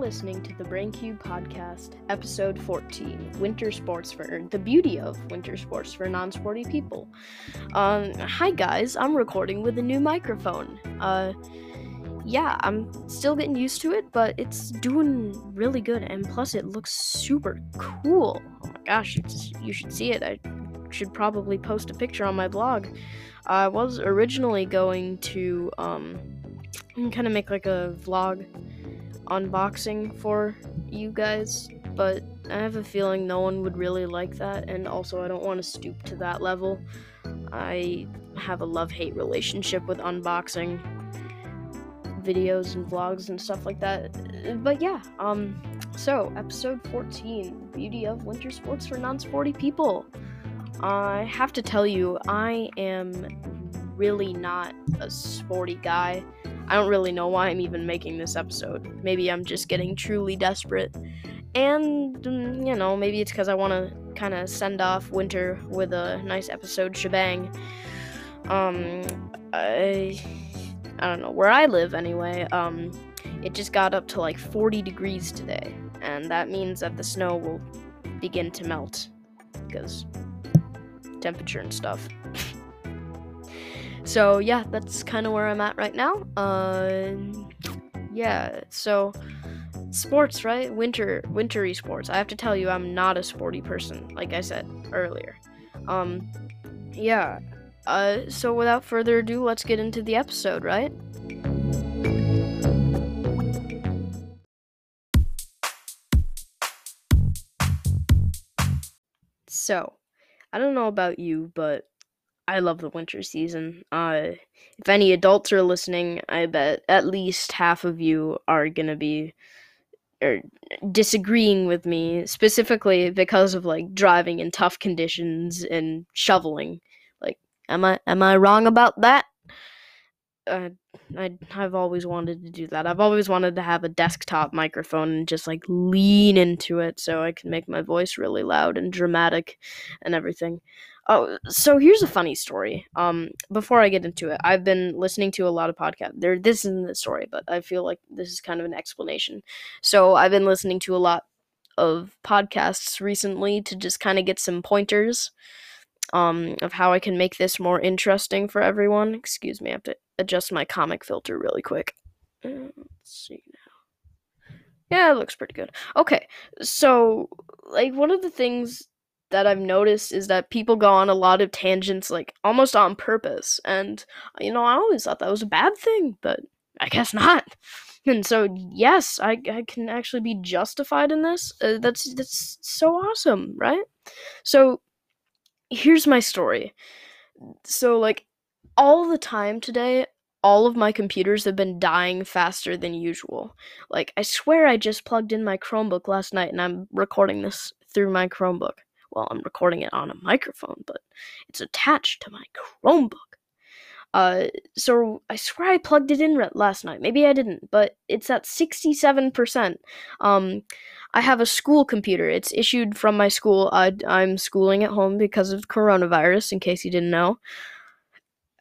Listening to the BrainCube Podcast, Episode 14 Winter Sports for the Beauty of Winter Sports for Non Sporty People. Um, hi, guys, I'm recording with a new microphone. Uh, yeah, I'm still getting used to it, but it's doing really good, and plus, it looks super cool. Oh my gosh, you should see it. I should probably post a picture on my blog. I was originally going to, um, kind of make like a vlog unboxing for you guys, but I have a feeling no one would really like that, and also I don't want to stoop to that level. I have a love hate relationship with unboxing videos and vlogs and stuff like that. But yeah, um, so episode 14 Beauty of Winter Sports for Non Sporty People. I have to tell you, I am really not a sporty guy. I don't really know why I'm even making this episode. Maybe I'm just getting truly desperate. And, mm, you know, maybe it's because I want to kind of send off winter with a nice episode shebang. Um, I, I don't know, where I live anyway, um, it just got up to like 40 degrees today. And that means that the snow will begin to melt. Because temperature and stuff. So yeah, that's kind of where I'm at right now. Uh, yeah. So sports, right? Winter, wintry sports. I have to tell you, I'm not a sporty person, like I said earlier. Um, yeah. Uh, so without further ado, let's get into the episode, right? So, I don't know about you, but I love the winter season. Uh, if any adults are listening, I bet at least half of you are gonna be or disagreeing with me specifically because of like driving in tough conditions and shoveling. Like, am I am I wrong about that? Uh, I I've always wanted to do that. I've always wanted to have a desktop microphone and just like lean into it so I can make my voice really loud and dramatic and everything. Oh, so here's a funny story. Um, before I get into it, I've been listening to a lot of podcasts. There, this isn't the story, but I feel like this is kind of an explanation. So I've been listening to a lot of podcasts recently to just kind of get some pointers, um, of how I can make this more interesting for everyone. Excuse me, I have to adjust my comic filter really quick. Uh, let's see now. Yeah, it looks pretty good. Okay, so like one of the things that I've noticed is that people go on a lot of tangents, like almost on purpose. And, you know, I always thought that was a bad thing, but I guess not. And so, yes, I, I can actually be justified in this. Uh, that's that's so awesome, right? So, here's my story. So, like, all the time today, all of my computers have been dying faster than usual. Like, I swear I just plugged in my Chromebook last night and I'm recording this through my Chromebook well, I'm recording it on a microphone, but it's attached to my Chromebook. Uh, so I swear I plugged it in last night. Maybe I didn't, but it's at 67%. Um, I have a school computer. It's issued from my school. I, I'm schooling at home because of coronavirus, in case you didn't know.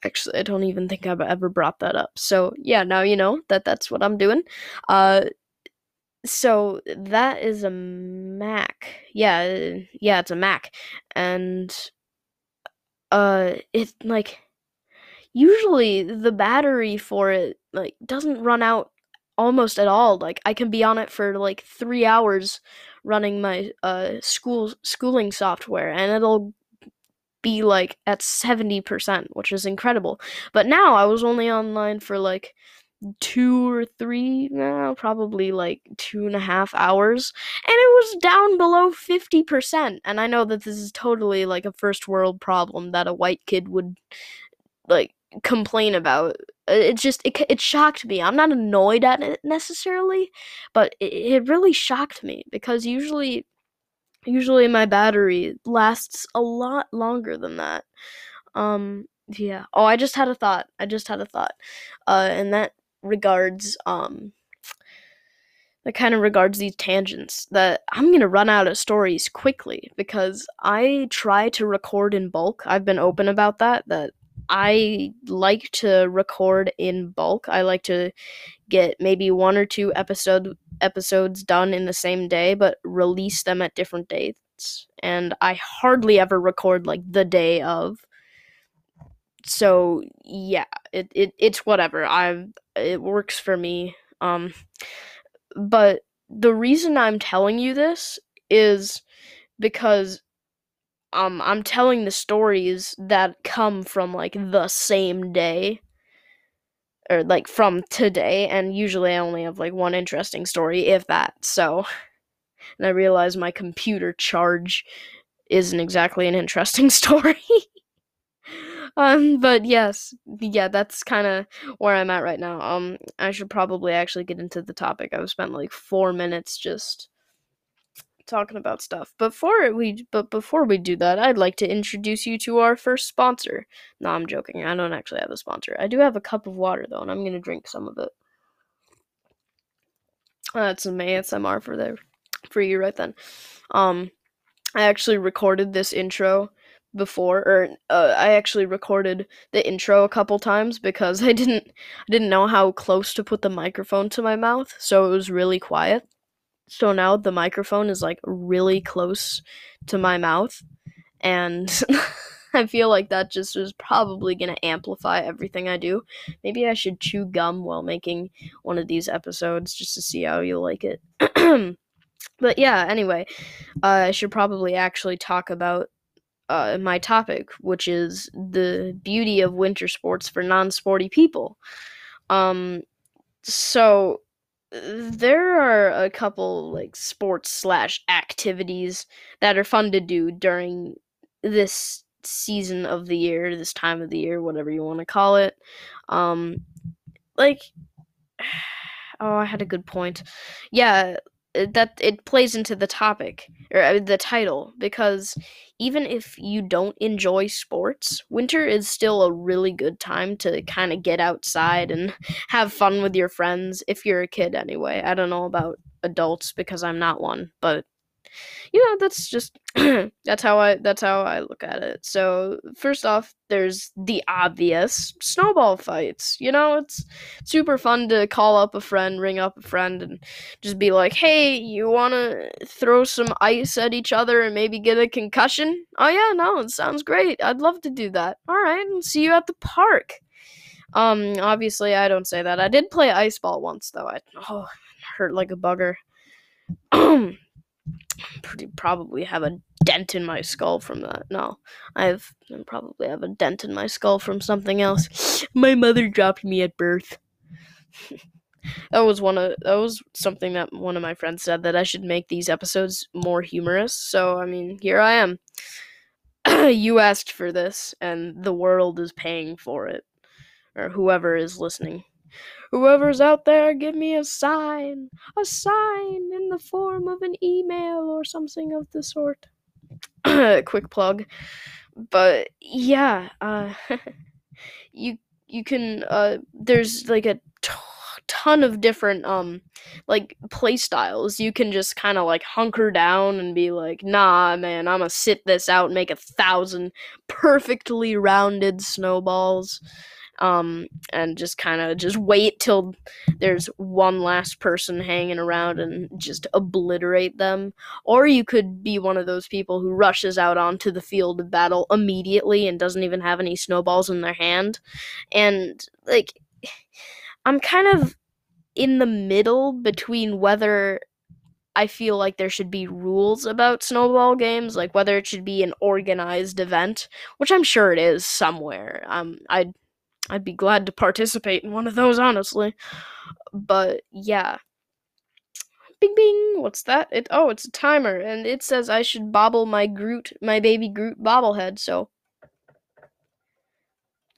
Actually, I don't even think I've ever brought that up. So yeah, now you know that that's what I'm doing. Uh, so that is a Mac. Yeah, yeah, it's a Mac. And uh it like usually the battery for it like doesn't run out almost at all. Like I can be on it for like 3 hours running my uh school schooling software and it'll be like at 70%, which is incredible. But now I was only online for like two or three, no, probably like two and a half hours, and it was down below 50%. And I know that this is totally like a first world problem that a white kid would like complain about. Uh, it just it, it shocked me. I'm not annoyed at it necessarily, but it, it really shocked me because usually usually my battery lasts a lot longer than that. Um yeah. Oh, I just had a thought. I just had a thought. Uh and that regards um that kind of regards these tangents that I'm going to run out of stories quickly because I try to record in bulk. I've been open about that that I like to record in bulk. I like to get maybe one or two episode episodes done in the same day, but release them at different dates. And I hardly ever record like the day of. So yeah, it, it it's whatever. I it works for me. Um, but the reason I'm telling you this is because um I'm telling the stories that come from like the same day or like from today and usually I only have like one interesting story if that. So and I realize my computer charge isn't exactly an interesting story. Um but yes, yeah, that's kind of where I'm at right now. Um I should probably actually get into the topic. I've spent like 4 minutes just talking about stuff. Before we but before we do that, I'd like to introduce you to our first sponsor. No, I'm joking. I don't actually have a sponsor. I do have a cup of water though, and I'm gonna drink some of it. That's some ASMR for there for you right then. Um, I actually recorded this intro before, or uh, I actually recorded the intro a couple times because I didn't I didn't know how close to put the microphone to my mouth, so it was really quiet. So now the microphone is like really close to my mouth, and I feel like that just is probably going to amplify everything I do. Maybe I should chew gum while making one of these episodes just to see how you like it. but yeah, anyway, uh, I should probably actually talk about uh, my topic, which is the beauty of winter sports for non sporty people. Um, so there are a couple like sports slash activities that are fun to do during this season of the year, this time of the year, whatever you want to call it. Um, like, oh, I had a good point. Yeah, that it plays into the topic or uh, the title because even if you don't enjoy sports, winter is still a really good time to kind of get outside and have fun with your friends if you're a kid anyway. I don't know about adults because I'm not one, but you know that's just that's how i that's how i look at it. So first off there's the obvious snowball fights you know? It's super fun to call up a friend ring up a friend and just be like hey you want to throw some ice at each other and maybe get a concussion? Oh yeah no it sounds great. I'd love to do that. All right and see you at the park. Um obviously i don't say that. I did play ice ball once though. I oh hurt like a bugger probably have a dent in my skull from that. No, I've I probably have a dent in my skull from something else. My mother dropped me at birth. that was one of that was something that one of my friends said that I should make these episodes more humorous. So I mean, here I am. you asked for this, and the world is paying for it, or whoever is listening. Whoever's out there, give me a sign. A sign in the form of an email or something of the sort. Quick plug. But yeah, uh, you you can uh, there's like a t- ton of different um like play styles. You can just kind of like hunker down and be like, "Nah, man, I'm gonna sit this out and make a thousand perfectly rounded snowballs." Um, and just kind of just wait till there's one last person hanging around and just obliterate them. Or you could be one of those people who rushes out onto the field of battle immediately and doesn't even have any snowballs in their hand. And like, I'm kind of in the middle between whether I feel like there should be rules about snowball games, like whether it should be an organized event, which I'm sure it is somewhere. Um, I I'd be glad to participate in one of those, honestly. But yeah. Bing bing, what's that? It oh, it's a timer, and it says I should bobble my Groot, my baby Groot bobblehead. So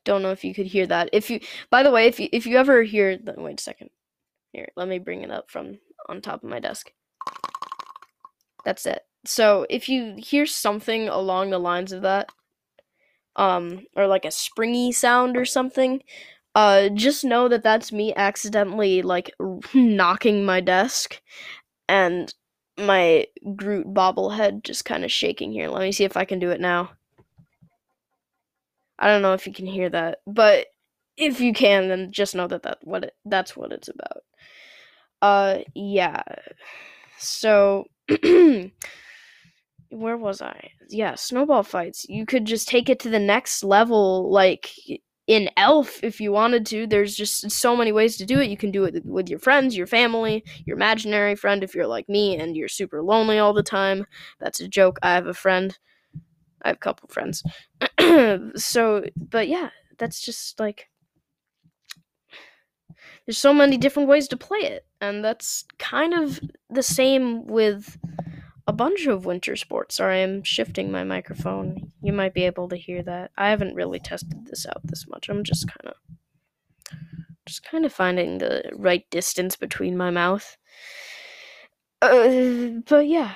don't know if you could hear that. If you, by the way, if you if you ever hear, wait a second. Here, let me bring it up from on top of my desk. That's it. So if you hear something along the lines of that, um, or like a springy sound or something, uh, just know that that's me accidentally like knocking my desk and my Groot bobblehead just kind of shaking here. Let me see if I can do it now. I don't know if you can hear that, but if you can, then just know that that what it, that's what it's about. Uh, yeah. So, where was I? Yeah, snowball fights. You could just take it to the next level, like in Elf, if you wanted to. There's just so many ways to do it. You can do it with your friends, your family, your imaginary friend if you're like me and you're super lonely all the time. That's a joke. I have a friend. I have a couple friends. so, but yeah, that's just like there's so many different ways to play it, and that's kind of the same with a bunch of winter sports. Sorry, I'm shifting my microphone. You might be able to hear that. I haven't really tested this out this much. I'm just kind of just kind of finding the right distance between my mouth. Uh, but yeah.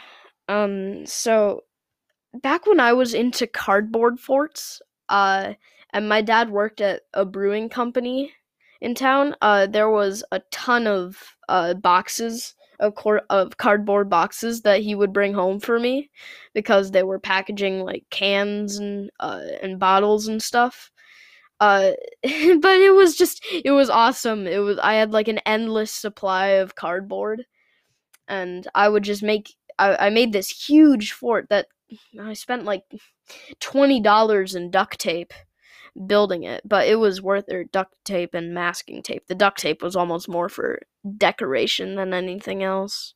Um so back when I was into cardboard forts, uh and my dad worked at a brewing company in town, uh there was a ton of uh boxes of cor- of cardboard boxes that he would bring home for me because they were packaging like cans and uh, and bottles and stuff. Uh, but it was just it was awesome. It was I had like an endless supply of cardboard, and I would just make I, I made this huge fort that I spent like twenty dollars in duct tape building it, but it was worth it. Duct tape and masking tape. The duct tape was almost more for decoration than anything else.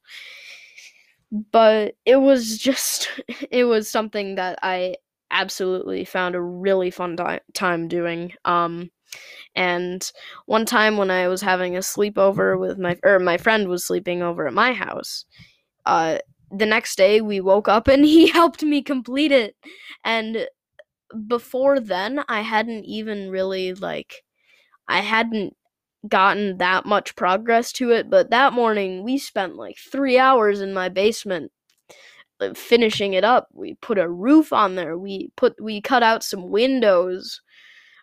But it was just, it was something that I absolutely found a really fun time doing. Um, and one time when I was having a sleepover with my, or my friend was sleeping over at my house, uh, the next day we woke up and he helped me complete it. And before then, I hadn't even really like I hadn't gotten that much progress to it, but that morning we spent like 3 hours in my basement uh, finishing it up. We put a roof on there. We put we cut out some windows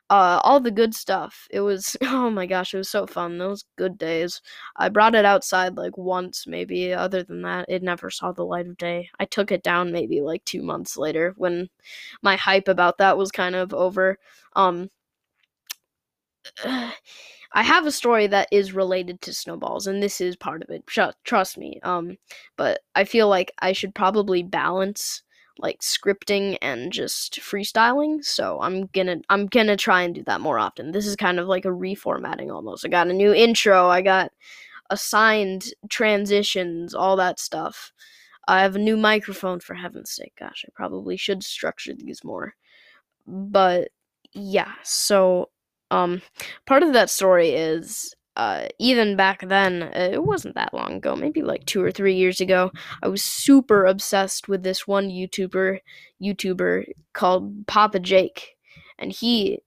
uh, all the good stuff. It was oh my gosh, it was so fun. Those good days. I brought it outside like once, maybe. Other than that, it never saw the light of day. I took it down maybe like two months later when my hype about that was kind of over. Um, I have a story that is related to snowballs, and this is part of it. Trust me. Um, but I feel like I should probably balance like scripting and just freestyling so i'm gonna i'm gonna try and do that more often. This is kind of like a reformatting almost. I got a new intro i got assigned transitions all that stuff. I have a new microphone for heaven's sake gosh i probably should structure these more. But yeah so um part of that story is uh, even back then, uh, it wasn't that long ago, maybe like two or three years ago, I was super obsessed with this one YouTuber, YouTuber called Papa Jake, and he,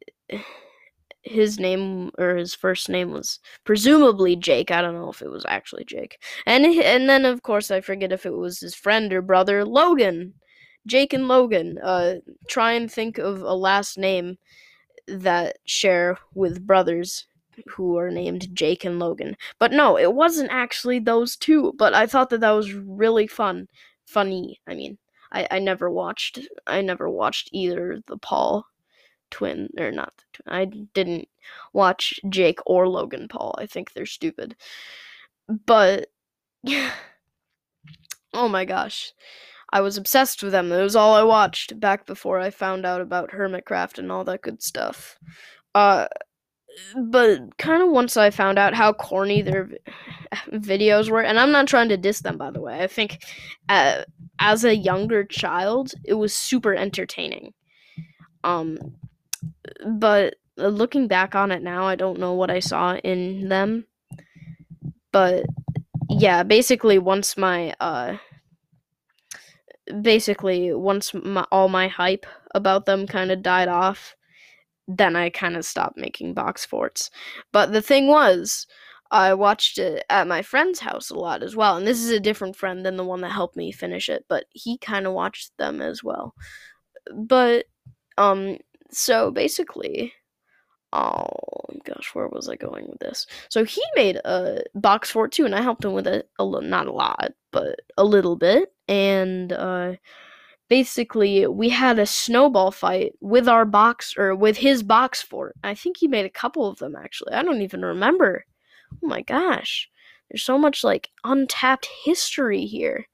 his name or his first name was presumably Jake. I don't know if it was actually Jake, and and then of course I forget if it was his friend or brother Logan, Jake and Logan. Uh, try and think of a last name that share with brothers who are named Jake and Logan. But no, it wasn't actually those two. But I thought that that was really fun, funny. I mean, I I never watched I never watched either the Paul twin or not twin. I didn't watch Jake or Logan Paul. I think they're stupid. But oh my gosh. I was obsessed with them. It was all I watched back before I found out about Hermitcraft and all that good stuff. Uh but kind of once I found out how corny their videos were, and I'm not trying to diss them, by the way. I think uh, as a younger child, it was super entertaining. Um, but looking back on it now, I don't know what I saw in them. But yeah, basically, once my uh, basically once my, all my hype about them kind of died off then I kind of stopped making box forts. But the thing was, I watched it at my friend's house a lot as well. And this is a different friend than the one that helped me finish it, but he kind of watched them as well. But, um, so basically, oh gosh, where was I going with this? So he made a box fort too, and I helped him with it, a, not a lot, but a little bit. And, uh, basically we had a snowball fight with our box or with his box fort. I think he made a couple of them actually. I don't even remember. Oh my gosh. There's so much like untapped history here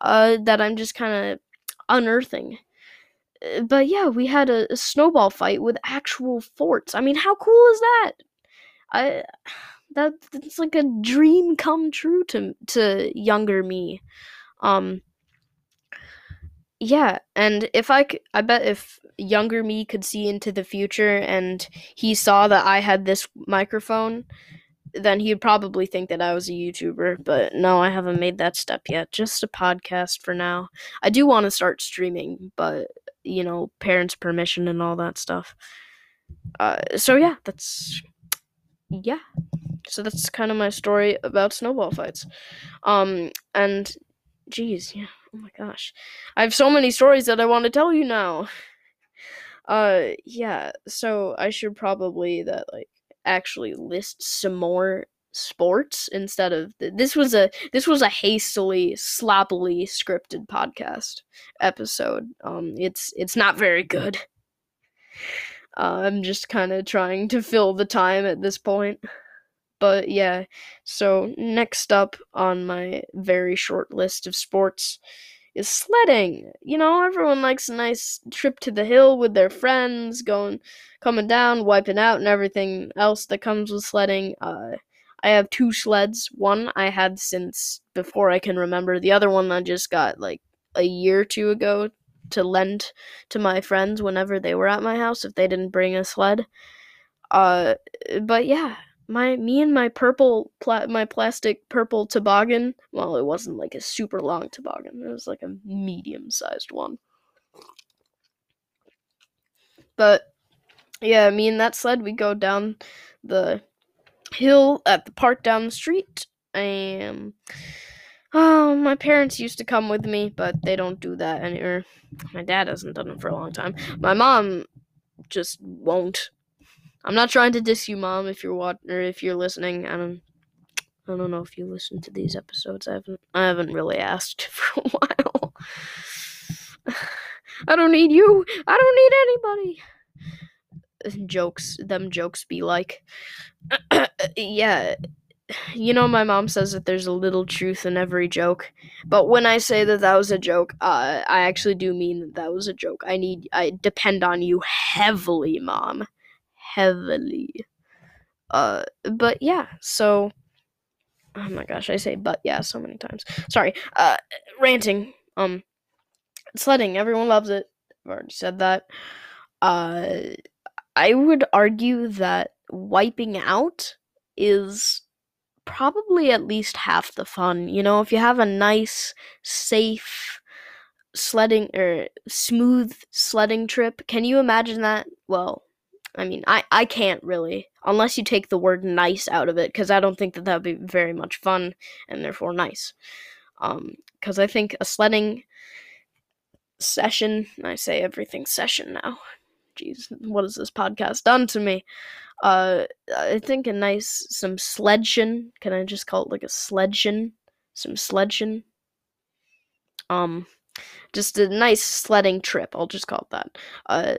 uh, that I'm just kind of unearthing. Uh, but yeah, we had a, a snowball fight with actual forts. I mean, how cool is that? I that it's like a dream come true to to younger me. Um yeah, and if I I bet if younger me could see into the future and he saw that I had this microphone, then he'd probably think that I was a YouTuber. But no, I haven't made that step yet. Just a podcast for now. I do want to start streaming, but you know, parents' permission and all that stuff. Uh, so yeah, that's yeah. So that's kind of my story about snowball fights. Um, and geez, yeah. Oh my gosh, I have so many stories that I want to tell you now. Uh, yeah. So I should probably that like actually list some more sports instead of this was a this was a hastily sloppily scripted podcast episode um it's it's not very good uh, i'm just kind of trying to fill the time at this point but yeah so next up on my very short list of sports is sledding. You know, everyone likes a nice trip to the hill with their friends, going, coming down, wiping out, and everything else that comes with sledding. Uh, I have two sleds. One I had since before I can remember. The other one I just got like a year or two ago to lend to my friends whenever they were at my house if they didn't bring a sled. Uh, but yeah, my me and my purple pla- my plastic purple toboggan well it wasn't like a super long toboggan it was like a medium sized one. But yeah me and that sled we go down the hill at the park down the street and oh my parents used to come with me but they don't do that anymore. My dad hasn't done it for a long time. My mom just won't I'm not trying to diss you, mom. If you're watching or if you're listening, I don't, I don't know if you listen to these episodes. I haven't, I haven't really asked for a while. I don't need you. I don't need anybody. Jokes, them jokes be like, yeah. You know, my mom says that there's a little truth in every joke, but when I say that that was a joke, uh, I actually do mean that that was a joke. I need, I depend on you heavily, mom heavily. Uh, but yeah, so oh my gosh, I say but yeah so many times. Sorry. Uh, ranting. Um, sledding. Everyone loves it. I've already said that. Uh, I would argue that wiping out is probably at least half the fun. You know, if you have a nice, safe sledding or smooth sledding trip, can you imagine that? Well, I mean, I, I can't really, unless you take the word nice out of it, because I don't think that that would be very much fun and therefore nice. Because um, I think a sledding session, I say everything session now. Jeez, what has this podcast done to me? Uh, I think a nice, some sledging. Can I just call it like a sledging? Some sledging. Um, just a nice sledding trip. I'll just call it that. Uh,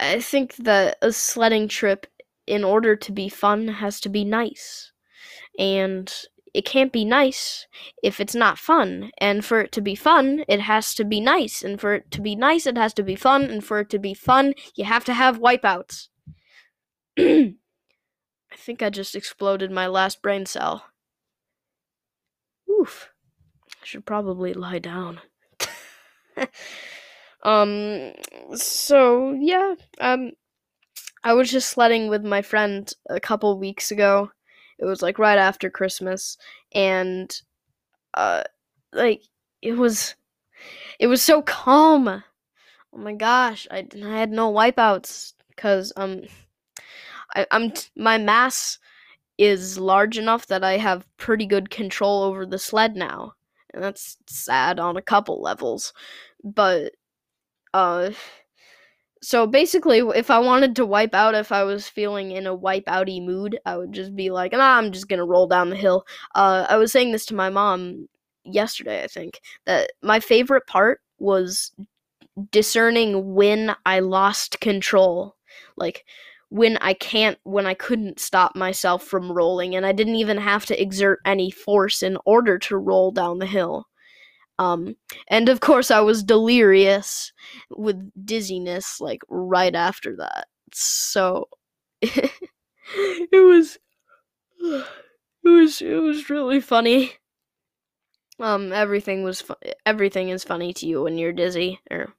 I think that a sledding trip, in order to be fun, has to be nice. And it can't be nice if it's not fun. And for it to be fun, it has to be nice. And for it to be nice, it has to be fun. And for it to be fun, you have to have wipeouts. I think I just exploded my last brain cell. Oof. I should probably lie down. Um, so yeah, um, I was just sledding with my friend a couple weeks ago. It was like right after Christmas, and uh, like it was, it was so calm. Oh my gosh, I, I had no wipeouts because um, I, I'm my mass is large enough that I have pretty good control over the sled now, and that's sad on a couple levels. But uh, so basically, if I wanted to wipe out, if I was feeling in a wipe outy mood, I would just be like, nah, I'm just gonna roll down the hill. Uh, I was saying this to my mom yesterday, I think, that my favorite part was discerning when I lost control. Like when I can't when I couldn't stop myself from rolling and I didn't even have to exert any force in order to roll down the hill. Um and of course I was delirious with dizziness like right after that. So it was it was it was really funny. Um everything was fu- everything is funny to you when you're dizzy or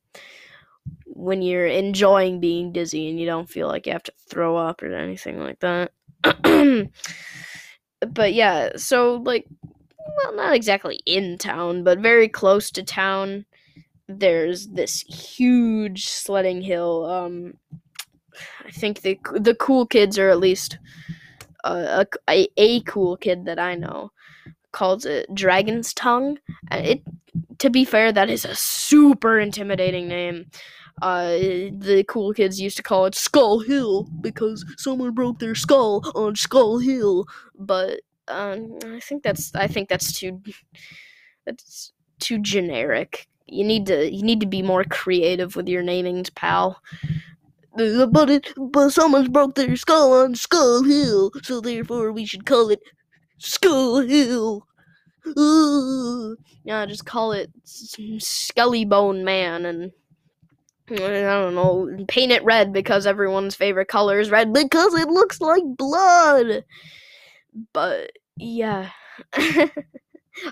when you're enjoying being dizzy and you don't feel like you have to throw up or anything like that. but yeah, so like well, not exactly in town, but very close to town. There's this huge sledding hill. Um, I think the the cool kids, or at least uh, a, a cool kid that I know, calls it Dragon's Tongue. It, to be fair, that is a super intimidating name uh, the cool kids used to call it Skull Hill because someone broke their skull on Skull Hill. But um, I think that's I think that's too that's too generic. You need to you need to be more creative with your namings, pal. But it, but someone's broke their skull on Skull Hill, so therefore we should call it Skull Hill. Ooh. Yeah, just call it Skelly Bone Man and I don't know, paint it red because everyone's favorite color is red because it looks like blood. But yeah.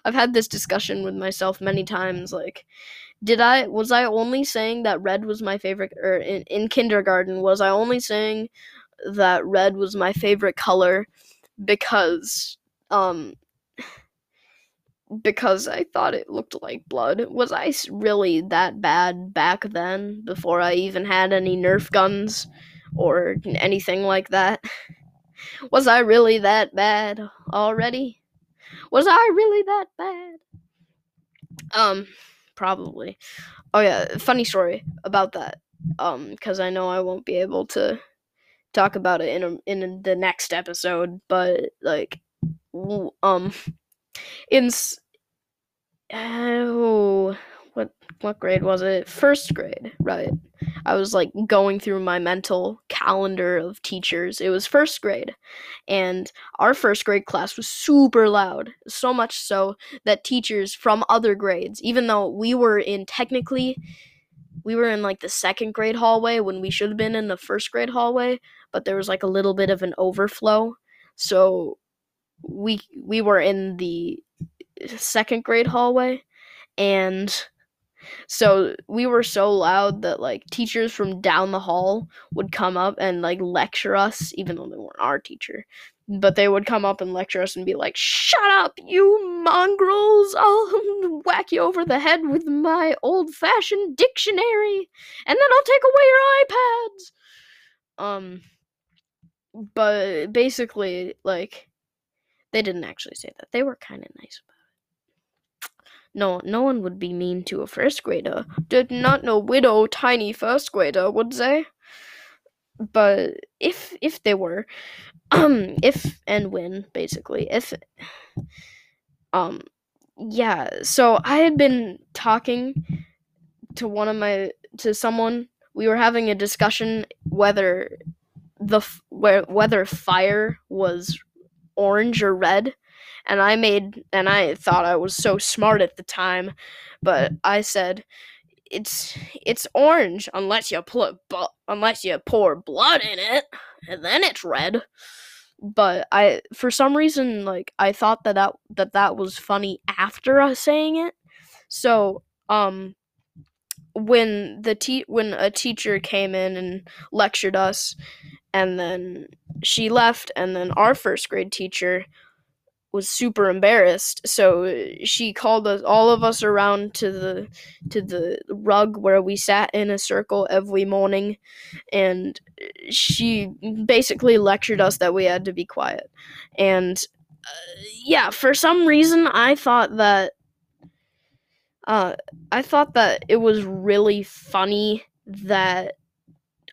I've had this discussion with myself many times like did I was I only saying that red was my favorite or in, in kindergarten was I only saying that red was my favorite color because um because I thought it looked like blood. Was I really that bad back then before I even had any Nerf guns or anything like that? Was I really that bad already? Was I really that bad? Um, probably. Oh yeah, funny story about that. Um, because I know I won't be able to talk about it in a, in the next episode, but like, um, in oh what grade was it? First grade right. I was like going through my mental calendar of teachers. It was first grade and our first grade class was super loud so much so that teachers from other grades even though we were in technically we were in like the second grade hallway when we should have been in the first grade hallway but there was like a little bit of an overflow. So we we were in the second grade hallway and so we were so loud that like teachers from down the hall would come up and like lecture us even though they weren't our teacher but they would come up and lecture us and be like shut up you mongrels! I'll whack you over the head with my old fashioned dictionary and then i'll take away your ipads! Um but basically like they didn't actually say that. They were kind of nice about no, no one would be mean to a first grader. Did not know widow tiny first grader, would they? But if if they were, um, if and when basically, if, um, yeah. So I had been talking to one of my to someone. We were having a discussion whether the where whether fire was orange or red and I made and I thought I was so smart at the time, but I said it's it's orange unless you bu- unless you pour blood in it, and then it's red. But I for some reason like I thought that that that, that was funny after us saying it. So, um when the te- when a teacher came in and lectured us and then she left and then our first grade teacher was super embarrassed. So she called us all of us around to the to the rug where we sat in a circle every morning. And she basically lectured us that we had to be quiet. And uh, yeah for some reason i thought that uh i thought that it was really funny that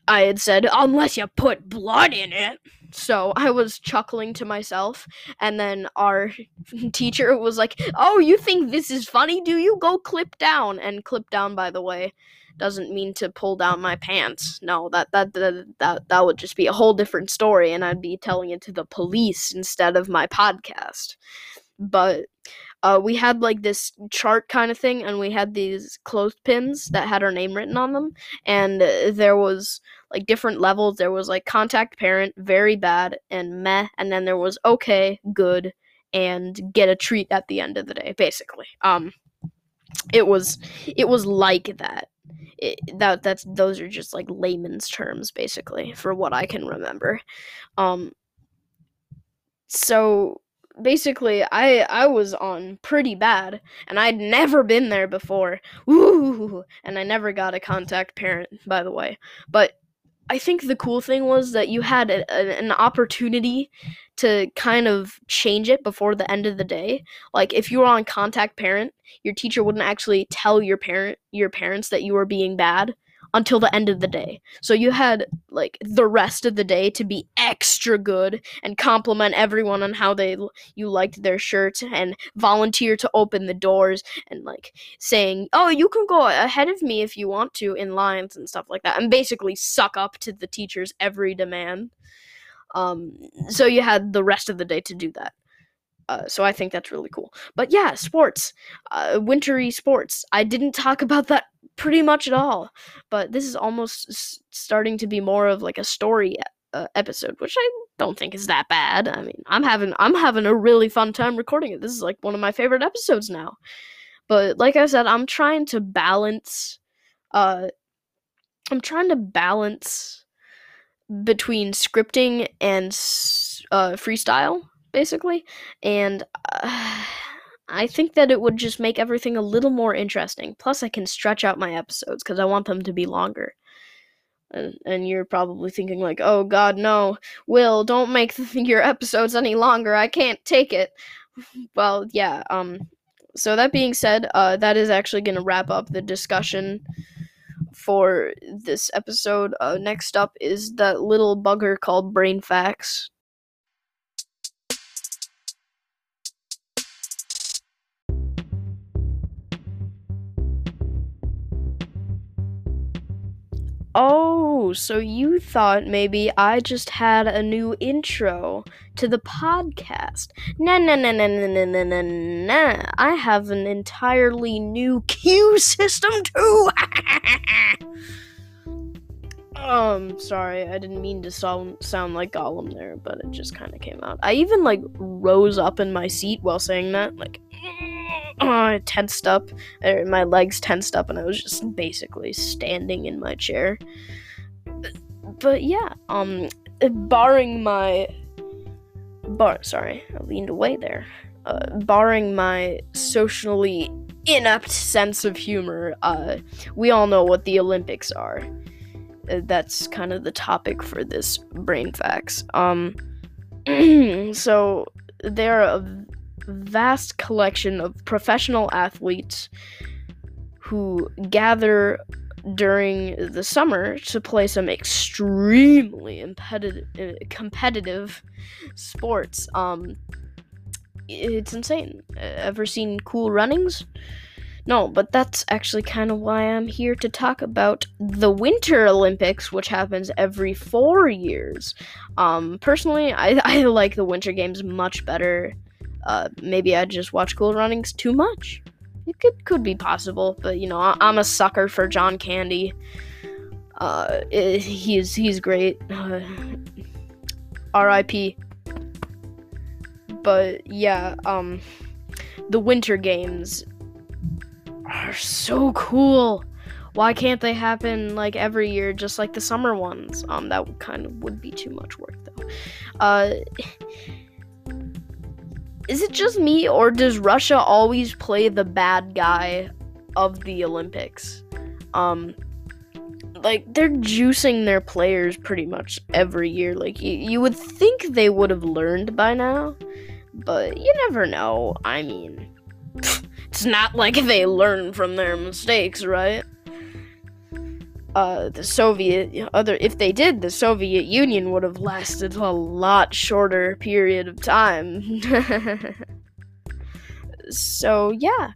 i had said unless you put blood in it So I was chuckling to myself, and then our teacher was like, "Oh, you think this is funny? Do you go clip down?" And clip down, by the way, doesn't mean to pull down my pants. No, that that that that, that would just be a whole different story, and I'd be telling it to the police instead of my podcast. But uh, we had like this chart kind of thing, and we had these clothespins that had our name written on them, and uh, there was like different levels. There was like contact parent, very bad, and meh, and then there was okay, good, and get a treat at the end of the day, basically. Um, it was it was like that. It, that that's those are just like layman's terms basically for what I can remember. Um, so basically I I was on pretty bad and I'd never been there before. Ooh, and I never got a contact parent by the way. But I think the cool thing was that you had a, a, an opportunity to kind of change it before the end of the day. Like if you were on contact parent, your teacher wouldn't actually tell your parent your parents that you were being bad until the end of the day. So you had like the rest of the day to be extra good and compliment everyone on how they you liked their shirt and volunteer to open the doors and like saying, "Oh, you can go ahead of me if you want to in lines and stuff like that." And basically suck up to the teacher's every demand. Um so you had the rest of the day to do that. Uh, so I think that's really cool. But yeah, sports, uh, wintry sports. I didn't talk about that pretty much at all. But this is almost s- starting to be more of like a story uh, episode, which I don't think is that bad. I mean, I'm having I'm having a really fun time recording it. This is like one of my favorite episodes now. But like I said, I'm trying to balance uh I'm trying to balance between scripting and uh, freestyle basically and uh, I think that it would just make everything a little more interesting. Plus, I can stretch out my episodes because I want them to be longer. And, and you're probably thinking like, "Oh God, no, Will, don't make the, your episodes any longer. I can't take it." well, yeah. Um. So that being said, uh, that is actually going to wrap up the discussion for this episode. Uh, next up is that little bugger called Brain Facts. Oh, so you thought maybe I just had a new intro to the podcast. Nah, nah, nah, nah, nah, nah, nah, nah, nah. I have an entirely new cue system too. um, sorry, I didn't mean to sound sound like Gollum there, but it just kind of came out. I even like rose up in my seat while saying that, like I tensed up, er, my legs tensed up, and I was just basically standing in my chair. But, yeah, um, barring my, bar, sorry, I leaned away there. Uh, barring my socially inept sense of humor, uh, we all know what the Olympics are. Uh, that's kind of the topic for this brain facts. Um, so they're a vast collection of professional athletes who gather during the summer to play some extremely impetitive, competitive sports. Um, it's insane. Ever seen Cool Runnings? No, but that's actually kind of why I'm here to talk about the Winter Olympics, which happens every four years. Um, personally, I, I like the Winter Games much better uh, maybe I just watch Cool Runnings too much. It could could be possible, but you know I, am a sucker for John Candy. Uh, it, he's he's great. Uh, R.I.P. But yeah, um, the Winter Games are so cool. Why can't they happen like every year, just like the summer ones? Um, that kind of would be too much work though. Uh is it just me, or does Russia always play the bad guy of the Olympics? Um, like they're juicing their players pretty much every year. Like you, you would think they would have learned by now, but you never know. I mean, it's not like they learn from their mistakes, right? Uh, the Soviet other if they did, the Soviet Union would have lasted a lot shorter period of time. so yeah,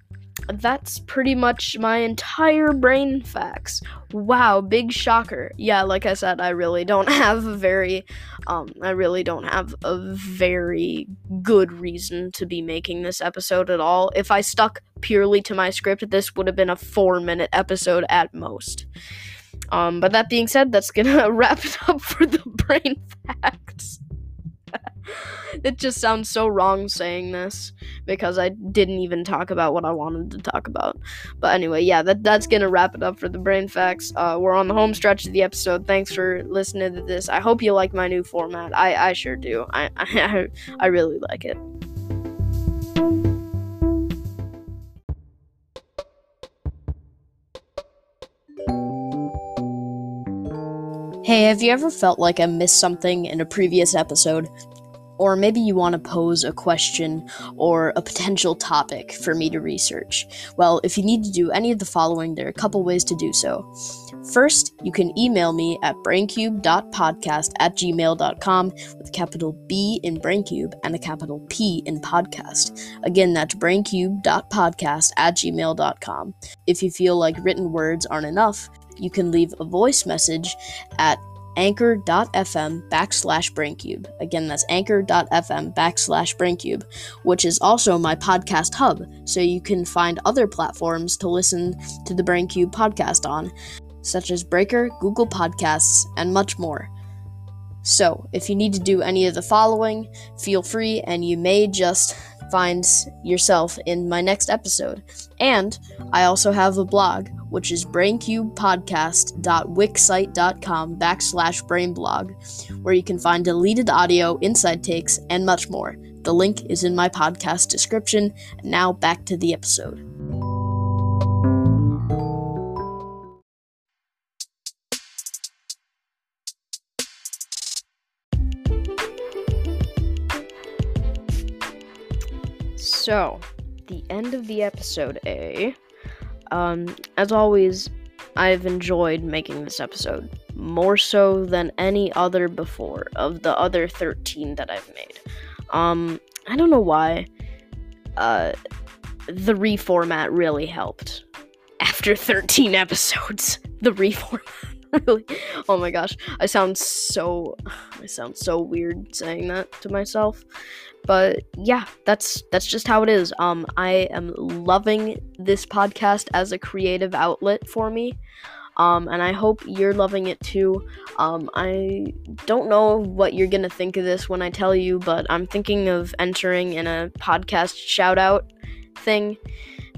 that's pretty much my entire brain facts. Wow, big shocker. Yeah, like I said, I really don't have a very um I really don't have a very good reason to be making this episode at all. If I stuck purely to my script, this would have been a 4-minute episode at most. Um but that being said, that's to wrap it up for the brain facts it just sounds so wrong saying this because I didn't even talk about what I wanted to talk about. But anyway, yeah, that that's gonna wrap it up for the brain facts. Uh, we're on the home stretch of the episode. Thanks for listening to this. I hope you like my new format. I I sure do. I I, I really like it. Hey, have you ever felt like I missed something in a previous episode? or maybe you want to pose a question or a potential topic for me to research. Well, if you need to do any of the following, there are a couple ways to do so. First, you can email me at braincube.podcast at gmail.com with a capital B in braincube and a capital P in podcast. Again, that's braincube.podcast at gmail.com. If you feel like written words aren't enough, you can leave a voice message at anchor.fm backslash braincube. Again, that's anchor.fm backslash braincube, which is also my podcast hub, so you can find other platforms to listen to the Braincube podcast on, such as Breaker, Google Podcasts, and much more. So, if you need to do any of the following, feel free and you may just find yourself in my next episode. And I also have a blog, which is braincubepodcast.wixsite.com backslash brainblog, where you can find deleted audio, inside takes, and much more. The link is in my podcast description. And now back to the episode. So, the end of the episode A. Um, as always, I've enjoyed making this episode more so than any other before of the other 13 that I've made. Um, I don't know why. Uh, the reformat really helped. After 13 episodes, the reformat really. Oh my gosh, I sound so I sound so weird saying that to myself but yeah that's that's just how it is. Um i am loving this podcast as a creative outlet for me. Um and i hope you're loving it too. Um i don't know what you're gonna think of this when i tell you but i'm thinking of entering in a podcast shout out thing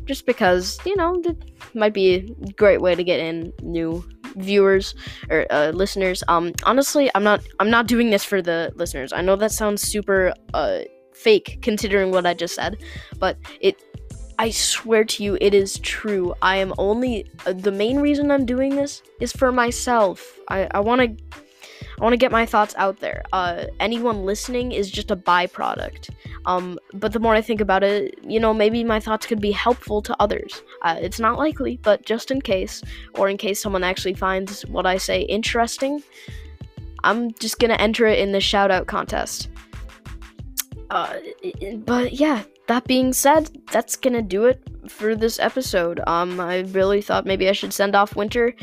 just because you know it might be a great way to get in new viewers or uh, listeners. Um honestly i'm not i'm not doing this for the listeners. I know that sounds super uh fake considering what I just said, but it I swear to you it is true. I am only uh, the main reason I'm doing this is for myself. I I want to I want to get my thoughts out there. Uh, anyone listening is just a byproduct. Um, but the more I think about it, you know, maybe my thoughts could be helpful to others. Uh, it's not likely, but just in case, or in case someone actually finds what I say interesting, I'm just gonna enter it in the shout out contest. Uh, but yeah, that being said, that's gonna do it for this episode. Um, I really thought maybe I should send off winter.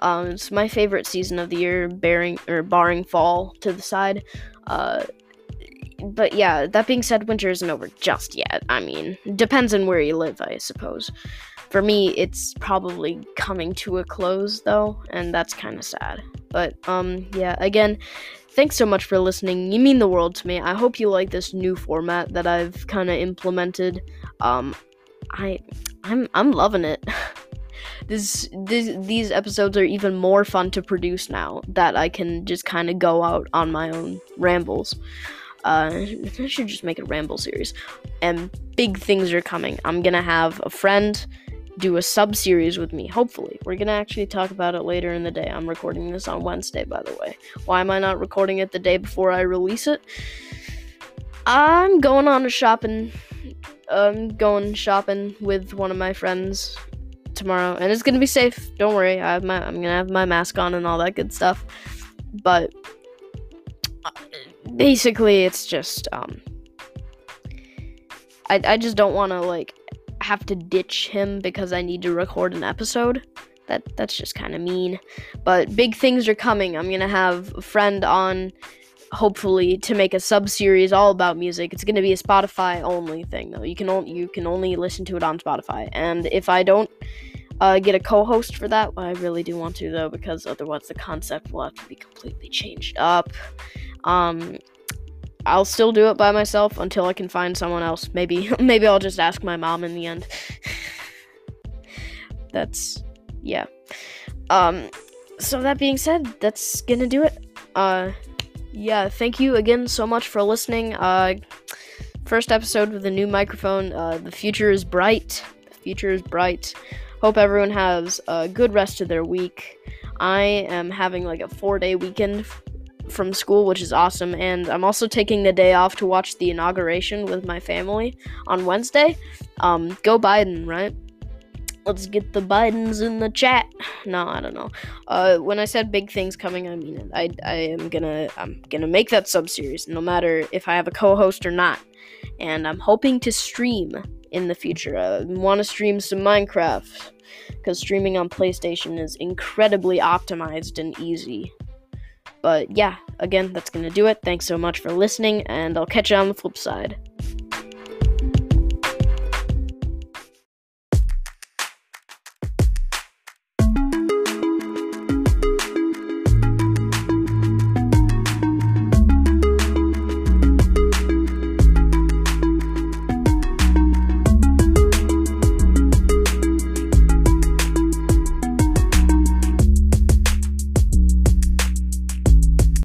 Um, it's my favorite season of the year, bearing or barring fall to the side. Uh, but yeah, that being said, winter isn't over just yet. I mean, depends on where you live, I suppose. For me, it's probably coming to a close though, and that's kind of sad. But um, yeah, again, thanks so much for listening. You mean the world to me. I hope you like this new format that I've kind of implemented. Um, I, I'm, I'm loving it. this, this, these episodes are even more fun to produce now that I can just kind of go out on my own rambles. Uh, I should just make a ramble series. And big things are coming. I'm gonna have a friend do a sub series with me. Hopefully, we're gonna actually talk about it later in the day. I'm recording this on Wednesday, by the way. Why am I not recording it the day before I release it? I'm going on a shopping. I'm going shopping with one of my friends tomorrow, and it's gonna be safe. Don't worry. I have my I'm gonna have my mask on and all that good stuff. But uh, basically, it's just um, I I just don't want to like have to ditch him because I need to record an episode. That that's just kind of mean. But big things are coming. I'm gonna have a friend on hopefully to make a sub series all about music. It's going to be a Spotify only thing though. You can only you can only listen to it on Spotify. And if I don't uh, get a co-host for that, I really do want to though because otherwise the concept will have to be completely changed up. Um, I'll still do it by myself until I can find someone else. Maybe maybe I'll just ask my mom in the end. that's yeah. Um so that being said, that's going to do it. Uh yeah, thank you again so much for listening. Uh, first episode with a new microphone. Uh, the future is bright. The future is bright. Hope everyone has a good rest of their week. I am having like a four day weekend f- from school, which is awesome. And I'm also taking the day off to watch the inauguration with my family on Wednesday. Um, go Biden, right? Let's get the Bidens in the chat. No, I don't know. Uh, when I said big things coming, I mean it. I, I am gonna I'm gonna make that sub series, no matter if I have a co-host or not. And I'm hoping to stream in the future. I want to stream some Minecraft because streaming on PlayStation is incredibly optimized and easy. But yeah, again, that's gonna do it. Thanks so much for listening, and I'll catch you on the flip side.